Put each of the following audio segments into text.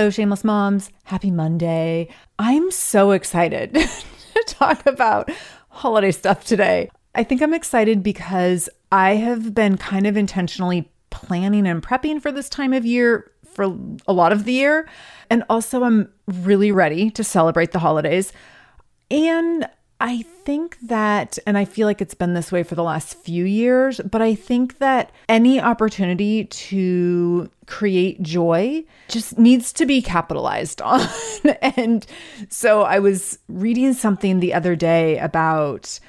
Hello, Shameless Moms. Happy Monday. I'm so excited to talk about holiday stuff today. I think I'm excited because I have been kind of intentionally planning and prepping for this time of year for a lot of the year. And also, I'm really ready to celebrate the holidays. And I think that, and I feel like it's been this way for the last few years, but I think that any opportunity to create joy just needs to be capitalized on. and so I was reading something the other day about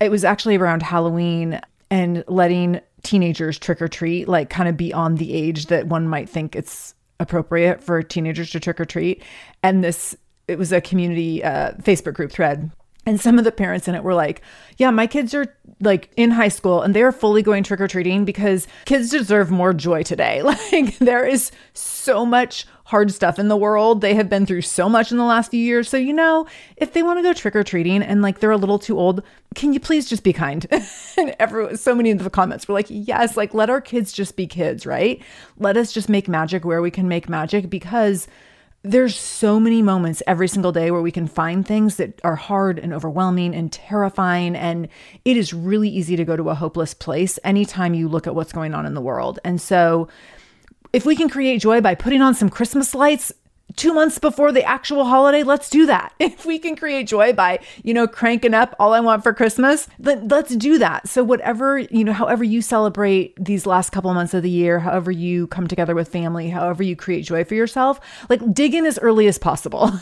it was actually around Halloween and letting teenagers trick or treat, like kind of beyond the age that one might think it's appropriate for teenagers to trick or treat. And this, it was a community uh, Facebook group thread and some of the parents in it were like, yeah, my kids are like in high school and they're fully going trick or treating because kids deserve more joy today. Like, there is so much hard stuff in the world. They have been through so much in the last few years. So, you know, if they want to go trick or treating and like they're a little too old, can you please just be kind? and everyone, so many of the comments were like, yes, like let our kids just be kids, right? Let us just make magic where we can make magic because there's so many moments every single day where we can find things that are hard and overwhelming and terrifying. And it is really easy to go to a hopeless place anytime you look at what's going on in the world. And so, if we can create joy by putting on some Christmas lights, two months before the actual holiday, let's do that. If we can create joy by, you know, cranking up all I want for Christmas, then let's do that. So, whatever, you know, however you celebrate these last couple months of the year, however you come together with family, however you create joy for yourself, like dig in as early as possible.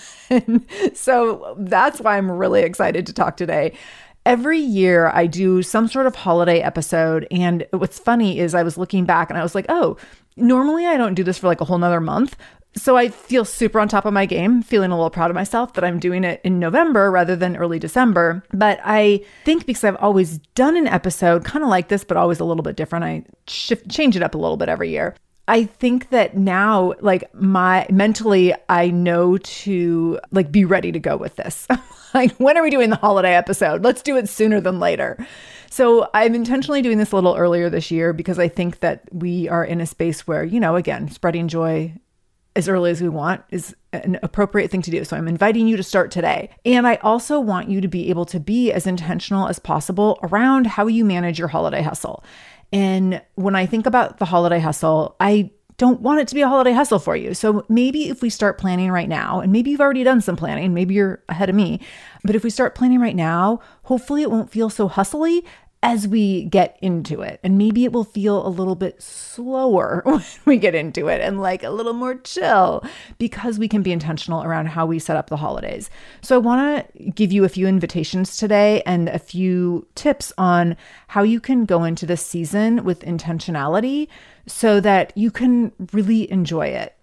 so, that's why I'm really excited to talk today. Every year I do some sort of holiday episode. And what's funny is I was looking back and I was like, oh, normally I don't do this for like a whole nother month, so I feel super on top of my game, feeling a little proud of myself that I'm doing it in November rather than early December. But I think because I've always done an episode kind of like this, but always a little bit different, I shift, change it up a little bit every year. I think that now, like my mentally, I know to like be ready to go with this. like, when are we doing the holiday episode? Let's do it sooner than later. So I'm intentionally doing this a little earlier this year because I think that we are in a space where, you know, again, spreading joy as early as we want is an appropriate thing to do. So I'm inviting you to start today. And I also want you to be able to be as intentional as possible around how you manage your holiday hustle. And when I think about the holiday hustle, I don't want it to be a holiday hustle for you. So maybe if we start planning right now, and maybe you've already done some planning, maybe you're ahead of me, but if we start planning right now, hopefully it won't feel so hustly as we get into it. And maybe it will feel a little bit slower when we get into it and like a little more chill because we can be intentional around how we set up the holidays. So I want to give you a few invitations today and a few tips on how you can go into this season with intentionality so that you can really enjoy it.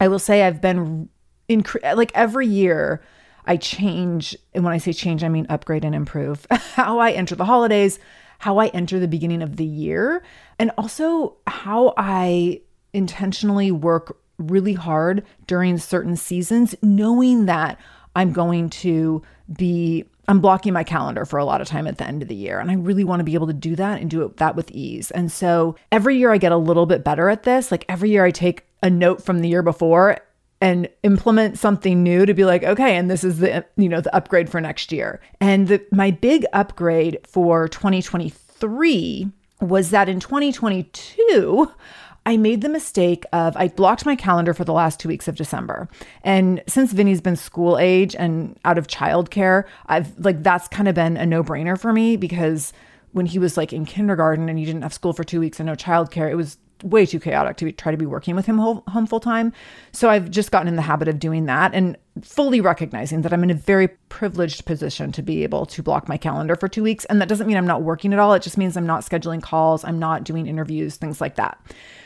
I will say I've been in like every year I change, and when I say change, I mean upgrade and improve how I enter the holidays, how I enter the beginning of the year, and also how I intentionally work really hard during certain seasons, knowing that I'm going to be I'm blocking my calendar for a lot of time at the end of the year. And I really want to be able to do that and do it that with ease. And so every year I get a little bit better at this. Like every year I take a note from the year before and implement something new to be like okay and this is the you know the upgrade for next year and the, my big upgrade for 2023 was that in 2022 I made the mistake of I blocked my calendar for the last two weeks of December. And since Vinny's been school age and out of childcare, I've like that's kind of been a no-brainer for me because when he was like in kindergarten and you didn't have school for two weeks and no childcare, it was way too chaotic to be, try to be working with him home full time. So I've just gotten in the habit of doing that and fully recognizing that I'm in a very privileged position to be able to block my calendar for two weeks. And that doesn't mean I'm not working at all. It just means I'm not scheduling calls, I'm not doing interviews, things like that.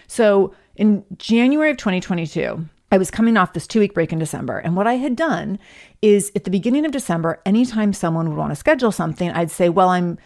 So in January of 2022, I was coming off this two week break in December. And what I had done is at the beginning of December, anytime someone would want to schedule something, I'd say, Well, I'm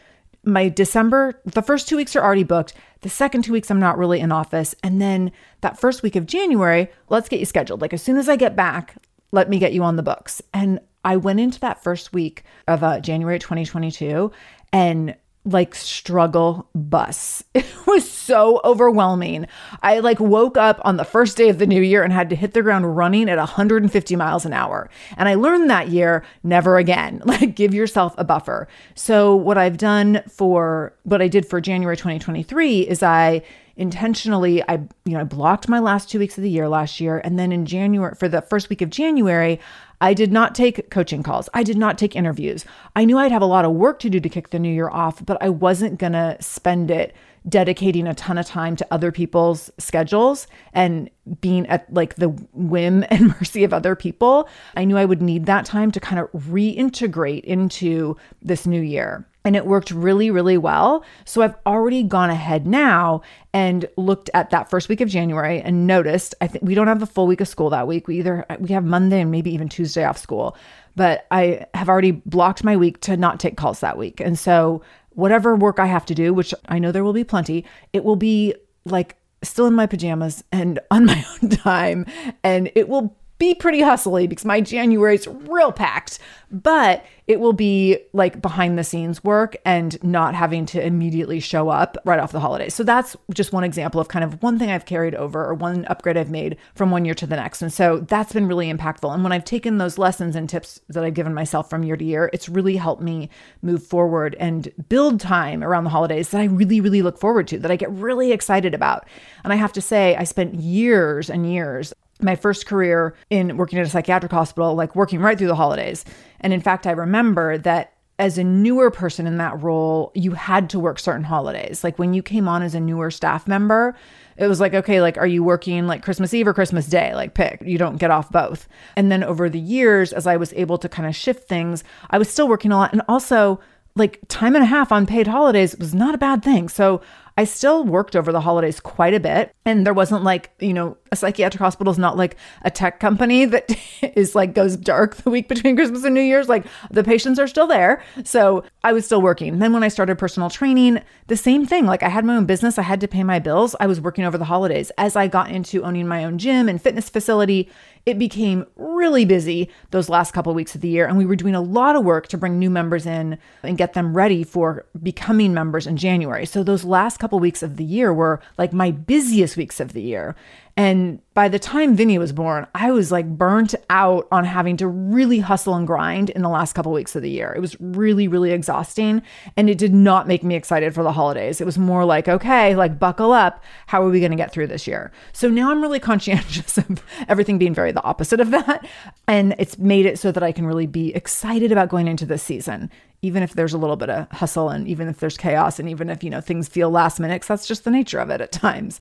my December, the first two weeks are already booked. The second two weeks, I'm not really in office. And then that first week of January, let's get you scheduled. Like as soon as I get back, let me get you on the books. And I went into that first week of uh, January 2022 and like struggle bus. It was so overwhelming. I like woke up on the first day of the new year and had to hit the ground running at 150 miles an hour. And I learned that year never again. Like give yourself a buffer. So what I've done for what I did for January 2023 is I intentionally I you know I blocked my last 2 weeks of the year last year and then in January for the first week of January I did not take coaching calls. I did not take interviews. I knew I'd have a lot of work to do to kick the new year off, but I wasn't going to spend it dedicating a ton of time to other people's schedules and being at like the whim and mercy of other people. I knew I would need that time to kind of reintegrate into this new year and it worked really, really well. So I've already gone ahead now and looked at that first week of January and noticed I think we don't have a full week of school that week. We either we have Monday and maybe even Tuesday off school, but I have already blocked my week to not take calls that week. And so whatever work I have to do, which I know there will be plenty, it will be like still in my pajamas and on my own time and it will be pretty hustly because my January is real packed, but it will be like behind the scenes work and not having to immediately show up right off the holidays. So that's just one example of kind of one thing I've carried over or one upgrade I've made from one year to the next. And so that's been really impactful. And when I've taken those lessons and tips that I've given myself from year to year, it's really helped me move forward and build time around the holidays that I really, really look forward to, that I get really excited about. And I have to say, I spent years and years my first career in working at a psychiatric hospital, like working right through the holidays. And in fact, I remember that as a newer person in that role, you had to work certain holidays. Like when you came on as a newer staff member, it was like, okay, like, are you working like Christmas Eve or Christmas Day? Like, pick, you don't get off both. And then over the years, as I was able to kind of shift things, I was still working a lot. And also, like, time and a half on paid holidays was not a bad thing. So I still worked over the holidays quite a bit. And there wasn't like, you know, A psychiatric hospital is not like a tech company that is like goes dark the week between Christmas and New Year's. Like the patients are still there. So I was still working. Then when I started personal training, the same thing. Like I had my own business, I had to pay my bills. I was working over the holidays. As I got into owning my own gym and fitness facility, it became really busy those last couple of weeks of the year and we were doing a lot of work to bring new members in and get them ready for becoming members in January. So those last couple of weeks of the year were like my busiest weeks of the year. And by the time Vinny was born, I was like burnt out on having to really hustle and grind in the last couple of weeks of the year. It was really, really exhausting. And it did not make me excited for the holidays. It was more like, okay, like buckle up. How are we going to get through this year? So now I'm really conscientious of everything being very the opposite of that. And it's made it so that I can really be excited about going into this season even if there's a little bit of hustle and even if there's chaos and even if you know things feel last minute cause that's just the nature of it at times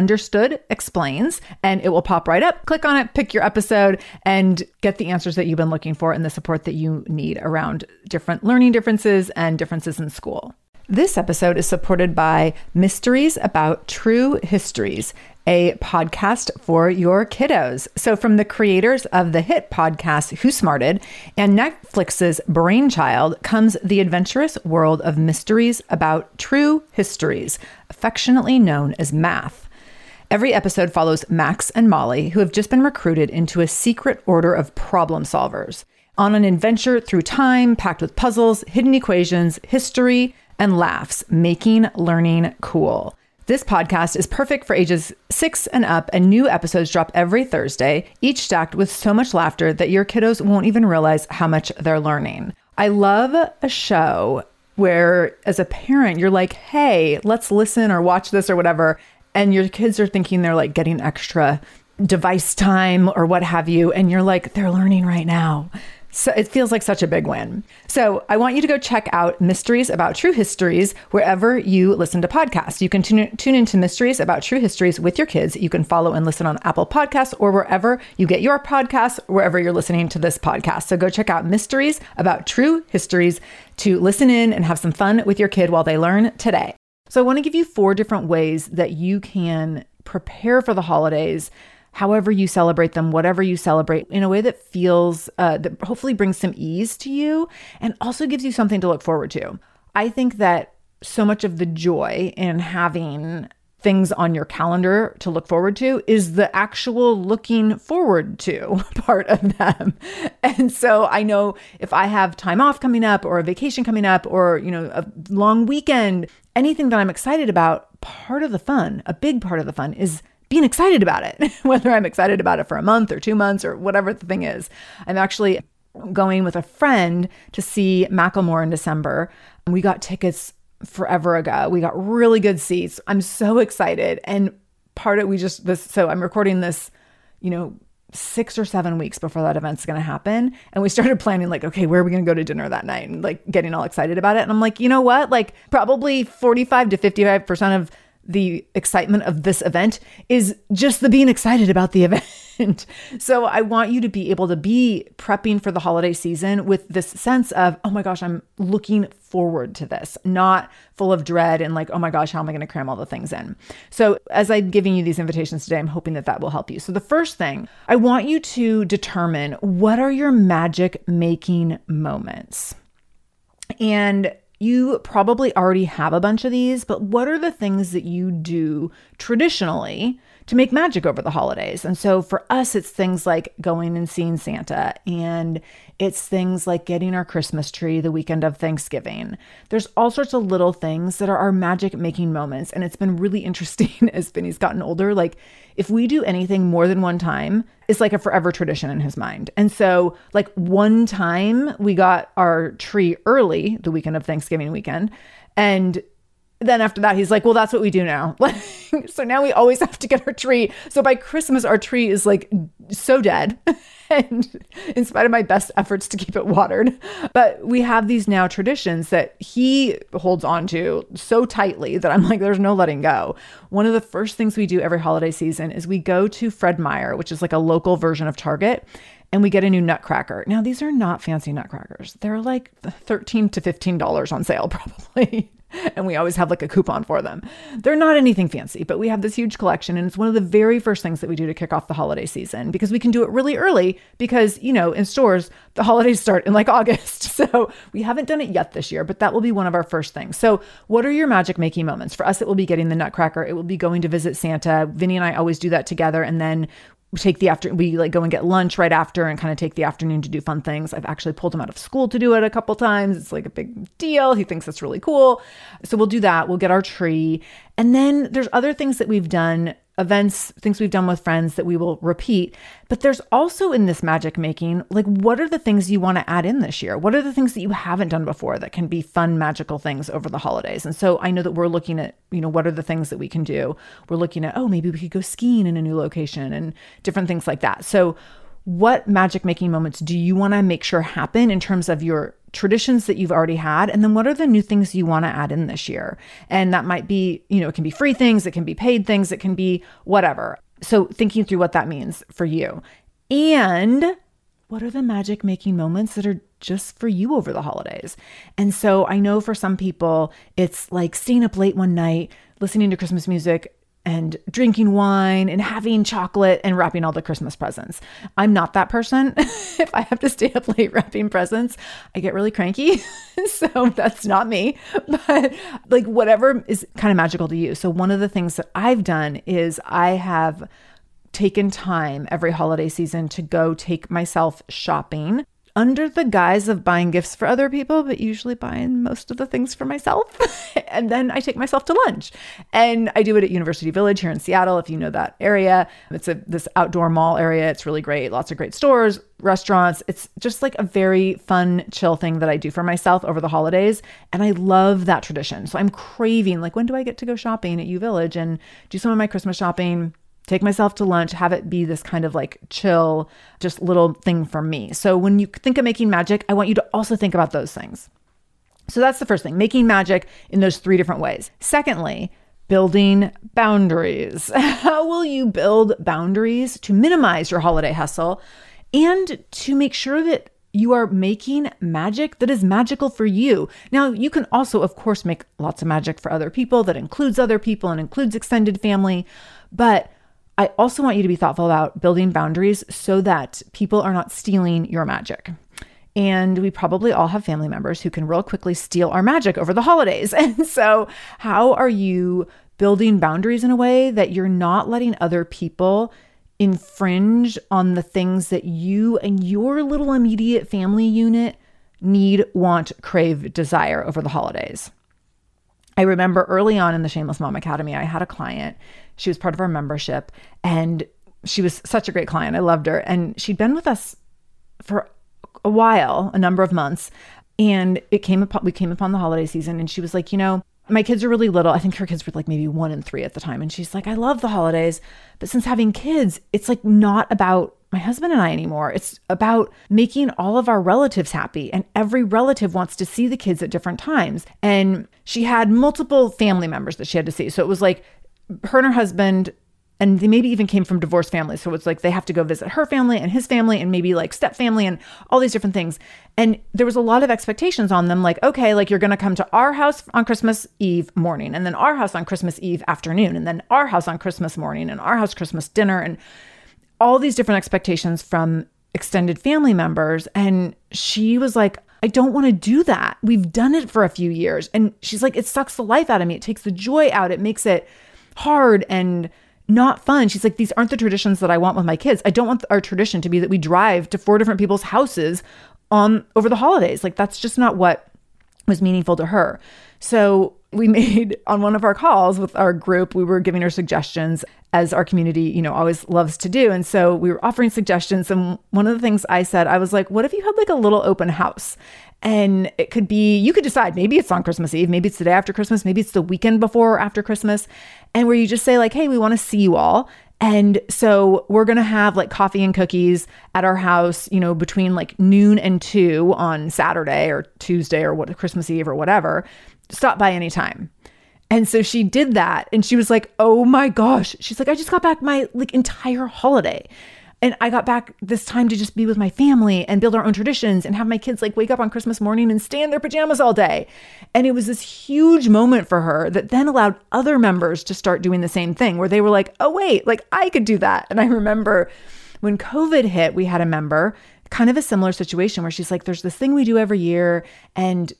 Understood Explains, and it will pop right up. Click on it, pick your episode, and get the answers that you've been looking for and the support that you need around different learning differences and differences in school. This episode is supported by Mysteries About True Histories, a podcast for your kiddos. So, from the creators of the hit podcast Who Smarted and Netflix's Brainchild comes the adventurous world of mysteries about true histories, affectionately known as math. Every episode follows Max and Molly, who have just been recruited into a secret order of problem solvers on an adventure through time packed with puzzles, hidden equations, history, and laughs, making learning cool. This podcast is perfect for ages six and up, and new episodes drop every Thursday, each stacked with so much laughter that your kiddos won't even realize how much they're learning. I love a show where, as a parent, you're like, hey, let's listen or watch this or whatever and your kids are thinking they're like getting extra device time or what have you, and you're like, they're learning right now. So it feels like such a big win. So I want you to go check out Mysteries About True Histories wherever you listen to podcasts. You can tune, tune into Mysteries About True Histories with your kids. You can follow and listen on Apple Podcasts or wherever you get your podcasts, wherever you're listening to this podcast. So go check out Mysteries About True Histories to listen in and have some fun with your kid while they learn today. So, I want to give you four different ways that you can prepare for the holidays, however you celebrate them, whatever you celebrate, in a way that feels, uh, that hopefully brings some ease to you and also gives you something to look forward to. I think that so much of the joy in having things on your calendar to look forward to is the actual looking forward to part of them. And so I know if I have time off coming up or a vacation coming up or, you know, a long weekend, anything that I'm excited about, part of the fun, a big part of the fun is being excited about it, whether I'm excited about it for a month or two months or whatever the thing is. I'm actually going with a friend to see Macklemore in December. We got tickets forever ago. We got really good seats. I'm so excited. And part of we just this so I'm recording this, you know, six or seven weeks before that event's going to happen. And we started planning, like, okay, where are we going to go to dinner that night? And like getting all excited about it. And I'm like, you know what? Like, probably 45 to 55% of the excitement of this event is just the being excited about the event. And so I want you to be able to be prepping for the holiday season with this sense of, oh my gosh, I'm looking forward to this, not full of dread and like, oh my gosh, how am I going to cram all the things in? So, as I'm giving you these invitations today, I'm hoping that that will help you. So, the first thing I want you to determine what are your magic making moments? And you probably already have a bunch of these, but what are the things that you do traditionally to make magic over the holidays. And so for us, it's things like going and seeing Santa, and it's things like getting our Christmas tree the weekend of Thanksgiving. There's all sorts of little things that are our magic making moments. And it's been really interesting as Vinny's gotten older. Like, if we do anything more than one time, it's like a forever tradition in his mind. And so, like, one time we got our tree early the weekend of Thanksgiving weekend. And then after that, he's like, well, that's what we do now. so now we always have to get our tree. So by Christmas, our tree is like so dead. and in spite of my best efforts to keep it watered, but we have these now traditions that he holds on to so tightly that I'm like, there's no letting go. One of the first things we do every holiday season is we go to Fred Meyer, which is like a local version of Target and we get a new nutcracker. Now, these are not fancy nutcrackers. They're like 13 to $15 on sale, probably. and we always have like a coupon for them. They're not anything fancy, but we have this huge collection and it's one of the very first things that we do to kick off the holiday season because we can do it really early because, you know, in stores, the holidays start in like August. So we haven't done it yet this year, but that will be one of our first things. So, what are your magic making moments? For us, it will be getting the nutcracker, it will be going to visit Santa. Vinny and I always do that together and then we take the after we like go and get lunch right after and kind of take the afternoon to do fun things. I've actually pulled him out of school to do it a couple times. It's like a big deal. He thinks it's really cool. So we'll do that. We'll get our tree. And then there's other things that we've done events, things we've done with friends that we will repeat. But there's also in this magic making, like, what are the things you want to add in this year? What are the things that you haven't done before that can be fun, magical things over the holidays? And so I know that we're looking at, you know, what are the things that we can do? We're looking at, oh, maybe we could go skiing in a new location and different things like that. So, what magic making moments do you want to make sure happen in terms of your traditions that you've already had? And then what are the new things you want to add in this year? And that might be you know it can be free things it can be paid things it can be whatever. So thinking through what that means for you. And what are the magic making moments that are just for you over the holidays? And so i know for some people it's like staying up late one night listening to christmas music and drinking wine and having chocolate and wrapping all the Christmas presents. I'm not that person. if I have to stay up late wrapping presents, I get really cranky. so that's not me. But like whatever is kind of magical to you. So one of the things that I've done is I have taken time every holiday season to go take myself shopping under the guise of buying gifts for other people, but usually buying most of the things for myself. and then I take myself to lunch. And I do it at University Village here in Seattle, if you know that area. It's a this outdoor mall area. It's really great. Lots of great stores, restaurants. It's just like a very fun, chill thing that I do for myself over the holidays. And I love that tradition. So I'm craving, like, when do I get to go shopping at U Village and do some of my Christmas shopping? Take myself to lunch, have it be this kind of like chill, just little thing for me. So when you think of making magic, I want you to also think about those things. So that's the first thing, making magic in those three different ways. Secondly, building boundaries. How will you build boundaries to minimize your holiday hustle and to make sure that you are making magic that is magical for you. Now, you can also, of course, make lots of magic for other people that includes other people and includes extended family, but I also want you to be thoughtful about building boundaries so that people are not stealing your magic. And we probably all have family members who can real quickly steal our magic over the holidays. And so, how are you building boundaries in a way that you're not letting other people infringe on the things that you and your little immediate family unit need, want, crave, desire over the holidays? I remember early on in the Shameless Mom Academy, I had a client she was part of our membership and she was such a great client. I loved her. And she'd been with us for a while, a number of months. And it came upon, we came upon the holiday season and she was like, you know, my kids are really little. I think her kids were like maybe one and three at the time. And she's like, I love the holidays. But since having kids, it's like not about my husband and I anymore. It's about making all of our relatives happy. And every relative wants to see the kids at different times. And she had multiple family members that she had to see. So it was like her and her husband and they maybe even came from divorced families. So it's like they have to go visit her family and his family and maybe like step family and all these different things. And there was a lot of expectations on them like, okay, like you're going to come to our house on Christmas Eve morning and then our house on Christmas Eve afternoon and then our house on Christmas morning and our house Christmas dinner and all these different expectations from extended family members. And she was like, I don't want to do that. We've done it for a few years. And she's like, it sucks the life out of me. It takes the joy out. It makes it hard and not fun. She's like, these aren't the traditions that I want with my kids. I don't want our tradition to be that we drive to four different people's houses on over the holidays. Like that's just not what was meaningful to her. So we made on one of our calls with our group, we were giving her suggestions as our community, you know, always loves to do. And so we were offering suggestions. And one of the things I said, I was like, what if you had like a little open house? And it could be, you could decide, maybe it's on Christmas Eve, maybe it's the day after Christmas, maybe it's the weekend before or after Christmas. And where you just say, like, hey, we want to see you all. And so we're going to have like coffee and cookies at our house, you know, between like noon and two on Saturday or Tuesday or what Christmas Eve or whatever. Stop by anytime. And so she did that and she was like, "Oh my gosh." She's like, "I just got back my like entire holiday." And I got back this time to just be with my family and build our own traditions and have my kids like wake up on Christmas morning and stay in their pajamas all day. And it was this huge moment for her that then allowed other members to start doing the same thing where they were like, oh, wait, like I could do that. And I remember when COVID hit, we had a member, kind of a similar situation where she's like, there's this thing we do every year. And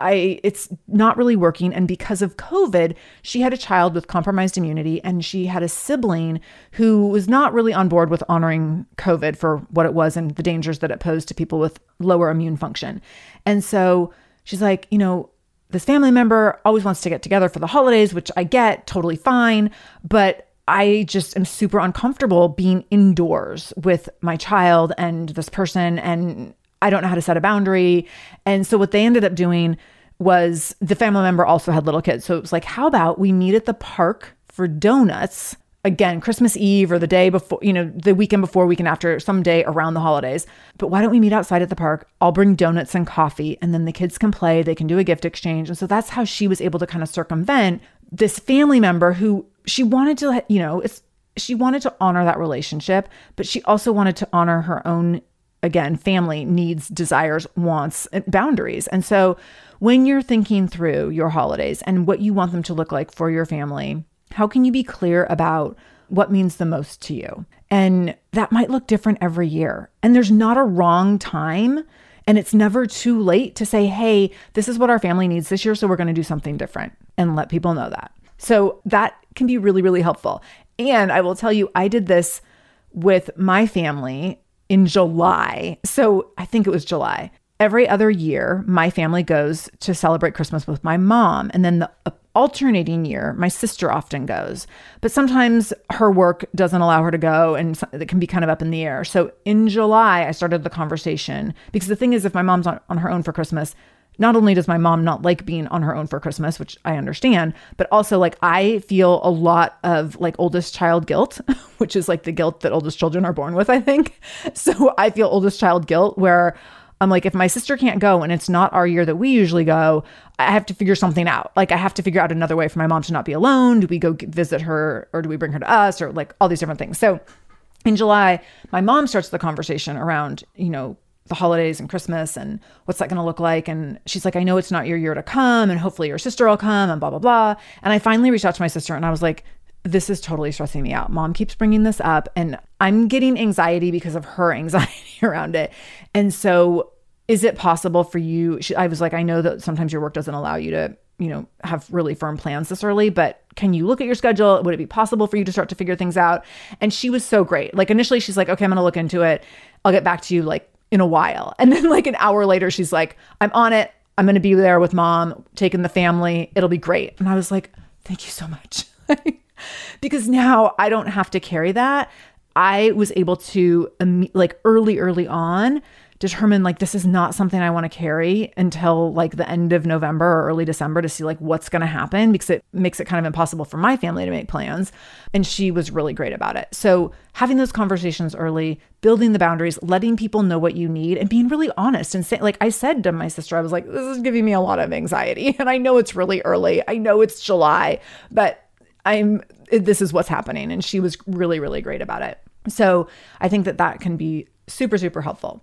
I it's not really working and because of COVID, she had a child with compromised immunity and she had a sibling who was not really on board with honoring COVID for what it was and the dangers that it posed to people with lower immune function. And so she's like, you know, this family member always wants to get together for the holidays, which I get totally fine, but I just am super uncomfortable being indoors with my child and this person and I don't know how to set a boundary. And so what they ended up doing was the family member also had little kids. So it was like, how about we meet at the park for donuts? Again, Christmas Eve or the day before, you know, the weekend before, weekend after, some day around the holidays. But why don't we meet outside at the park? I'll bring donuts and coffee, and then the kids can play. They can do a gift exchange. And so that's how she was able to kind of circumvent this family member who she wanted to, you know, it's she wanted to honor that relationship, but she also wanted to honor her own again, family needs, desires, wants, boundaries. And so when you're thinking through your holidays and what you want them to look like for your family, how can you be clear about what means the most to you? And that might look different every year. And there's not a wrong time. And it's never too late to say, hey, this is what our family needs this year. So we're going to do something different and let people know that. So that can be really, really helpful. And I will tell you, I did this with my family in July. So I think it was July. Every other year, my family goes to celebrate Christmas with my mom. And then the alternating year, my sister often goes. But sometimes her work doesn't allow her to go and it can be kind of up in the air. So in July, I started the conversation because the thing is, if my mom's on, on her own for Christmas, not only does my mom not like being on her own for Christmas, which I understand, but also like I feel a lot of like oldest child guilt, which is like the guilt that oldest children are born with, I think. So I feel oldest child guilt where I'm like, if my sister can't go and it's not our year that we usually go, I have to figure something out. Like, I have to figure out another way for my mom to not be alone. Do we go visit her or do we bring her to us or like all these different things? So in July, my mom starts the conversation around, you know, the holidays and Christmas and what's that going to look like. And she's like, I know it's not your year to come, and hopefully your sister will come, and blah, blah, blah. And I finally reached out to my sister and I was like, this is totally stressing me out. Mom keeps bringing this up, and I'm getting anxiety because of her anxiety around it. And so, is it possible for you? She, I was like, I know that sometimes your work doesn't allow you to, you know, have really firm plans this early, but can you look at your schedule? Would it be possible for you to start to figure things out? And she was so great. Like, initially, she's like, okay, I'm going to look into it. I'll get back to you like in a while. And then like an hour later, she's like, I'm on it. I'm going to be there with mom, taking the family. It'll be great. And I was like, thank you so much. because now I don't have to carry that. I was able to, like, early, early on, determine like this is not something I want to carry until like the end of November or early December to see like what's going to happen because it makes it kind of impossible for my family to make plans. And she was really great about it. So having those conversations early, building the boundaries, letting people know what you need and being really honest and saying like I said to my sister, I was like, this is giving me a lot of anxiety. And I know it's really early. I know it's July, but I'm this is what's happening. And she was really, really great about it. So I think that that can be super, super helpful.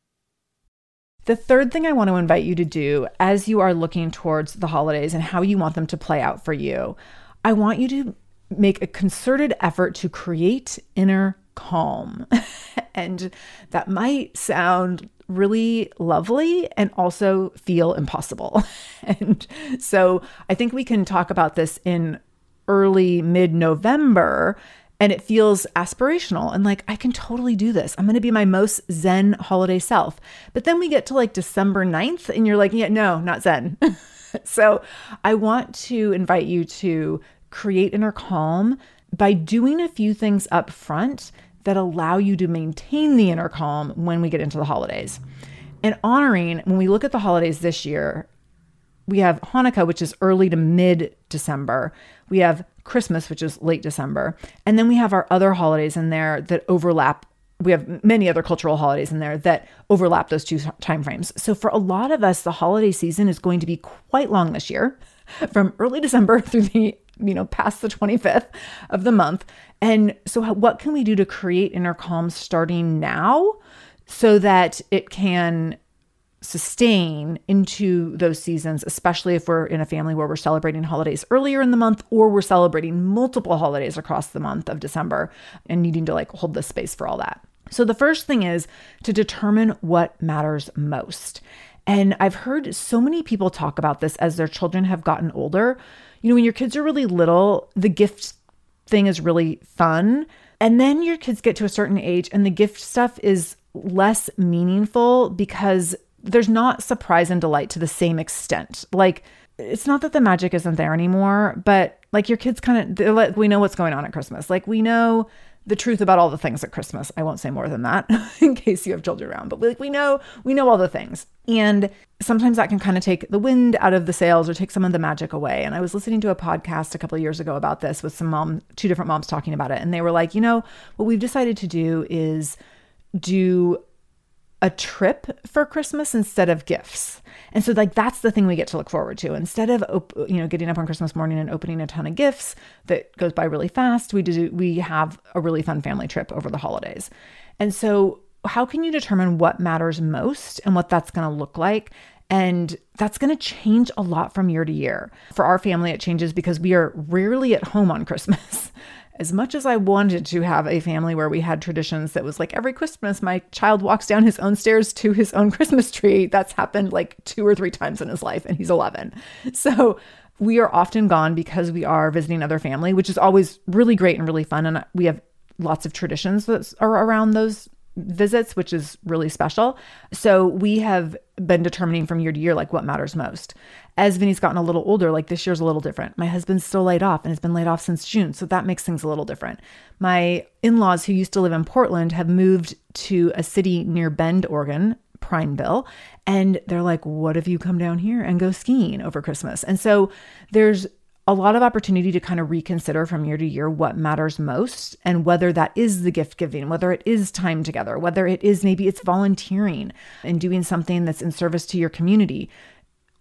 The third thing I want to invite you to do as you are looking towards the holidays and how you want them to play out for you, I want you to make a concerted effort to create inner calm. and that might sound really lovely and also feel impossible. and so I think we can talk about this in early mid November and it feels aspirational and like I can totally do this. I'm going to be my most zen holiday self. But then we get to like December 9th and you're like, yeah, no, not zen. so I want to invite you to create inner calm by doing a few things up front that allow you to maintain the inner calm when we get into the holidays. And honoring, when we look at the holidays this year, we have Hanukkah, which is early to mid December. We have Christmas, which is late December. And then we have our other holidays in there that overlap. We have many other cultural holidays in there that overlap those two time frames. So for a lot of us, the holiday season is going to be quite long this year, from early December through the you know past the 25th of the month. And so what can we do to create inner calm starting now so that it can sustain into those seasons, especially if we're in a family where we're celebrating holidays earlier in the month or we're celebrating multiple holidays across the month of December and needing to like hold the space for all that. So the first thing is to determine what matters most. And I've heard so many people talk about this as their children have gotten older. You know, when your kids are really little, the gift thing is really fun. And then your kids get to a certain age and the gift stuff is less meaningful because there's not surprise and delight to the same extent. Like, it's not that the magic isn't there anymore, but like your kids kind of, like, we know what's going on at Christmas. Like, we know the truth about all the things at Christmas. I won't say more than that in case you have children around, but we, we know we know all the things. And sometimes that can kind of take the wind out of the sails or take some of the magic away. And I was listening to a podcast a couple of years ago about this with some mom, two different moms talking about it, and they were like, "You know, what we've decided to do is do a trip for Christmas instead of gifts. And so like that's the thing we get to look forward to. Instead of op- you know getting up on Christmas morning and opening a ton of gifts that goes by really fast, we do we have a really fun family trip over the holidays. And so how can you determine what matters most and what that's going to look like? And that's going to change a lot from year to year. For our family, it changes because we are rarely at home on Christmas as much as I wanted to have a family where we had traditions that was like every Christmas, my child walks down his own stairs to his own Christmas tree. That's happened like two or three times in his life, and he's 11. So we are often gone because we are visiting other family, which is always really great and really fun. And we have lots of traditions that are around those visits, which is really special. So we have been determining from year to year like what matters most. As Vinny's gotten a little older, like this year's a little different. My husband's still laid off and has been laid off since June, so that makes things a little different. My in-laws who used to live in Portland have moved to a city near Bend, Oregon, Prineville, and they're like, "What if you come down here and go skiing over Christmas?" And so there's a lot of opportunity to kind of reconsider from year to year what matters most and whether that is the gift giving, whether it is time together, whether it is maybe it's volunteering and doing something that's in service to your community.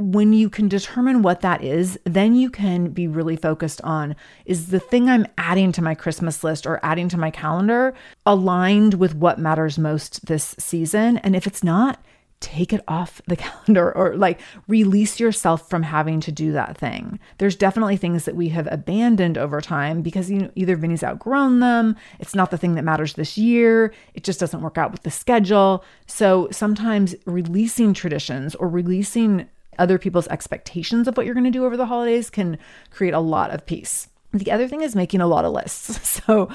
When you can determine what that is, then you can be really focused on is the thing I'm adding to my Christmas list or adding to my calendar aligned with what matters most this season? And if it's not, take it off the calendar or like release yourself from having to do that thing. There's definitely things that we have abandoned over time because you know, either Vinny's outgrown them, it's not the thing that matters this year, it just doesn't work out with the schedule. So sometimes releasing traditions or releasing other people's expectations of what you're going to do over the holidays can create a lot of peace. The other thing is making a lot of lists. So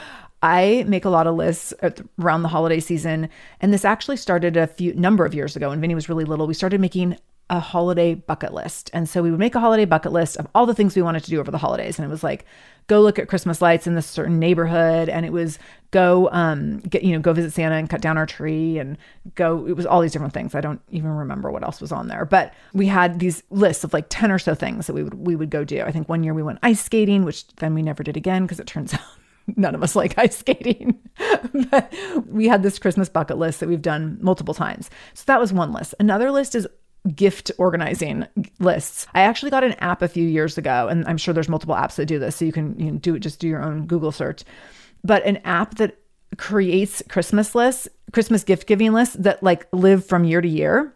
I make a lot of lists around the holiday season, and this actually started a few number of years ago when Vinny was really little. We started making a holiday bucket list. And so we would make a holiday bucket list of all the things we wanted to do over the holidays. And it was like, go look at Christmas lights in this certain neighborhood. And it was go um get, you know, go visit Santa and cut down our tree and go, it was all these different things. I don't even remember what else was on there. But we had these lists of like 10 or so things that we would we would go do. I think one year we went ice skating, which then we never did again because it turns out none of us like ice skating. but we had this Christmas bucket list that we've done multiple times. So that was one list. Another list is gift organizing lists. I actually got an app a few years ago, and I'm sure there's multiple apps that do this. So you can, you can do it, just do your own Google search. But an app that creates Christmas lists, Christmas gift giving lists that like live from year to year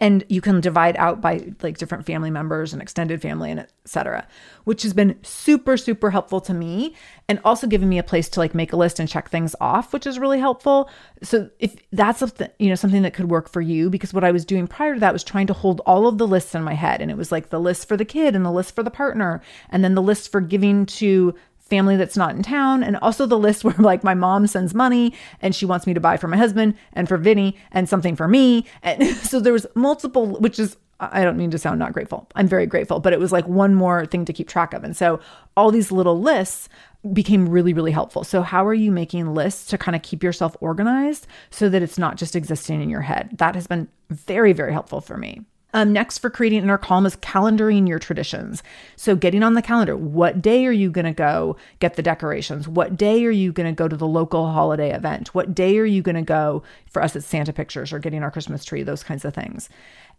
and you can divide out by like different family members and extended family and etc which has been super super helpful to me and also given me a place to like make a list and check things off which is really helpful. So if that's a you know something that could work for you because what i was doing prior to that was trying to hold all of the lists in my head. And it was like the list for the kid and the list for the partner and then the list for giving to family that's not in town, and also the list where like my mom sends money and she wants me to buy for my husband and for Vinny and something for me. And so there was multiple, which is I don't mean to sound not grateful. I'm very grateful, but it was like one more thing to keep track of. And so all these little lists became really, really helpful. So, how are you making lists to kind of keep yourself organized so that it's not just existing in your head? That has been very, very helpful for me. Um, next, for creating inner calm is calendaring your traditions. So, getting on the calendar, what day are you going to go get the decorations? What day are you going to go to the local holiday event? What day are you going to go for us at Santa Pictures or getting our Christmas tree, those kinds of things.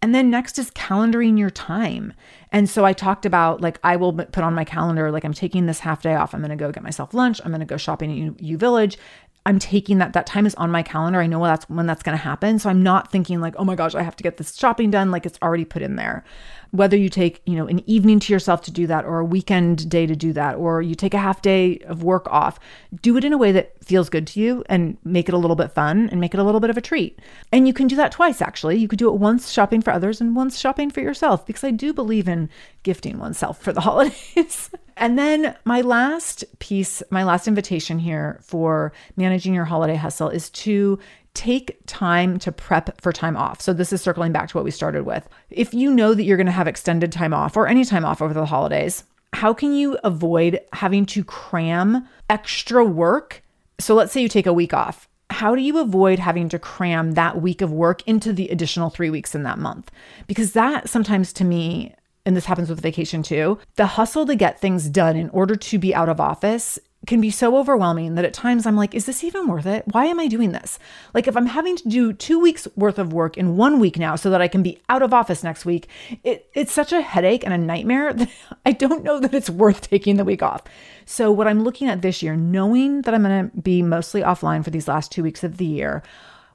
And then next is calendaring your time. And so I talked about like, I will put on my calendar, like, I'm taking this half day off. I'm going to go get myself lunch. I'm going to go shopping at U, U Village. I'm taking that that time is on my calendar. I know that's when that's going to happen. So I'm not thinking like, "Oh my gosh, I have to get this shopping done." Like it's already put in there whether you take, you know, an evening to yourself to do that or a weekend day to do that or you take a half day of work off, do it in a way that feels good to you and make it a little bit fun and make it a little bit of a treat. And you can do that twice actually. You could do it once shopping for others and once shopping for yourself because I do believe in gifting oneself for the holidays. And then my last piece, my last invitation here for managing your holiday hustle is to take time to prep for time off. So, this is circling back to what we started with. If you know that you're going to have extended time off or any time off over the holidays, how can you avoid having to cram extra work So let's say you take a week off. How do you avoid having to cram that week of work into the additional three weeks in that month? Because that sometimes to me, and this happens with vacation too, the hustle to get things done in order to be out of office can be so overwhelming that at times I'm like, is this even worth it? Why am I doing this? Like, if I'm having to do two weeks worth of work in one week now so that I can be out of office next week, it, it's such a headache and a nightmare that I don't know that it's worth taking the week off. So, what I'm looking at this year, knowing that I'm going to be mostly offline for these last two weeks of the year,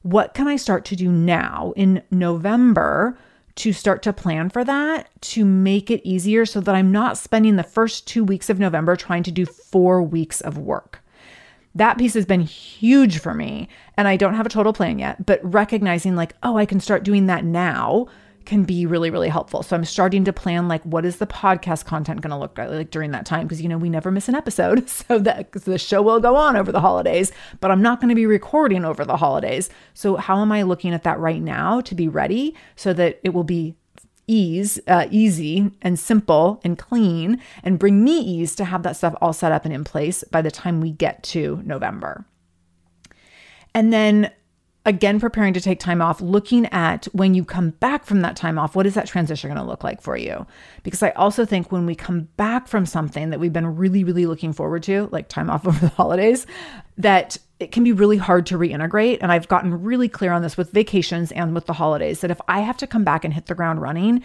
what can I start to do now in November? To start to plan for that to make it easier so that I'm not spending the first two weeks of November trying to do four weeks of work. That piece has been huge for me. And I don't have a total plan yet, but recognizing like, oh, I can start doing that now can be really really helpful. So I'm starting to plan like what is the podcast content going to look like during that time because you know we never miss an episode. So that the show will go on over the holidays, but I'm not going to be recording over the holidays. So how am I looking at that right now to be ready so that it will be ease, uh, easy and simple and clean and bring me ease to have that stuff all set up and in place by the time we get to November. And then again preparing to take time off, looking at when you come back from that time off, what is that transition going to look like for you? Because I also think when we come back from something that we've been really, really looking forward to, like time off over the holidays, that it can be really hard to reintegrate. And I've gotten really clear on this with vacations and with the holidays that if I have to come back and hit the ground running,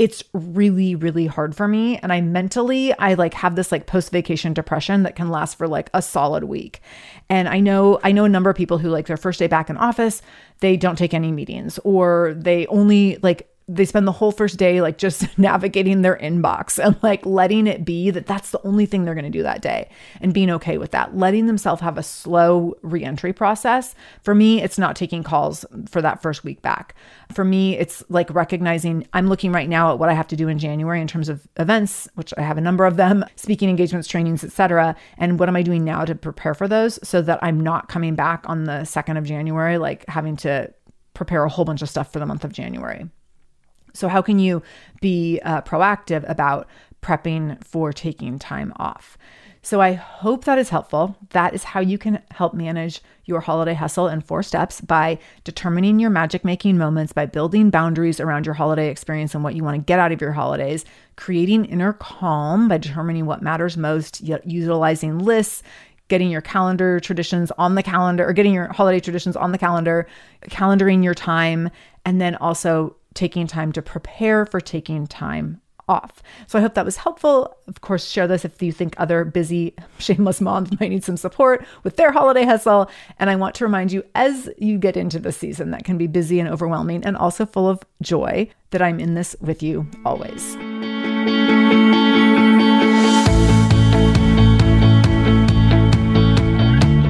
it's really really hard for me. And i mentally i like have this like post vacation depression that can last for like a solid week. And i know i know a number of people who like their first day back in office they don't take any meetings or they only like they spend the whole first day like just navigating their inbox and like letting it be that that's the only thing they're going to do that day and being okay with that. Letting themselves have a slow reentry process for me it's not taking calls for that first week back. For me it's like recognizing i'm looking right now at what i have to do in january in terms of events which i have a number of them speaking engagements trainings etc and what am i doing now to prepare for those so that i'm not coming back on the 2nd of january like having to prepare a whole bunch of stuff for the month of january so, how can you be uh, proactive about prepping for taking time off? So, I hope that is helpful. That is how you can help manage your holiday hustle in four steps by determining your magic making moments, by building boundaries around your holiday experience and what you want to get out of your holidays, creating inner calm by determining what matters most, utilizing lists, getting your calendar traditions on the calendar or getting your holiday traditions on the calendar, calendaring your time, and then also taking time to prepare for taking time off. So I hope that was helpful. Of course, share this if you think other busy, shameless moms might need some support with their holiday hustle. And I want to remind you as you get into the season that can be busy and overwhelming and also full of joy that I'm in this with you always.